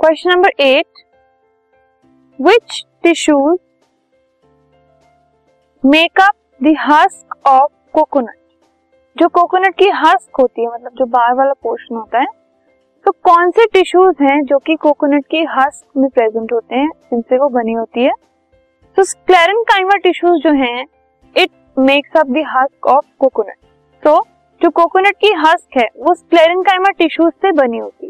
Question number eight which tissues make up the husk of coconut जो coconut की husk होती है मतलब जो बाहर वाला पोर्शन होता है तो कौन से टिश्यूज हैं जो कि कोकोनट की हस्क में प्रेजेंट होते हैं? जिनसे वो बनी होती है। तो स्क्लेरन स्क्लेरेंकाइमा टिश्यूज जो हैं it makes up husk of coconut तो जो कोकोनट की हस्क है, वो स्क्लेरन स्क्लेरेंकाइमा टिश्यूज से बनी होती है।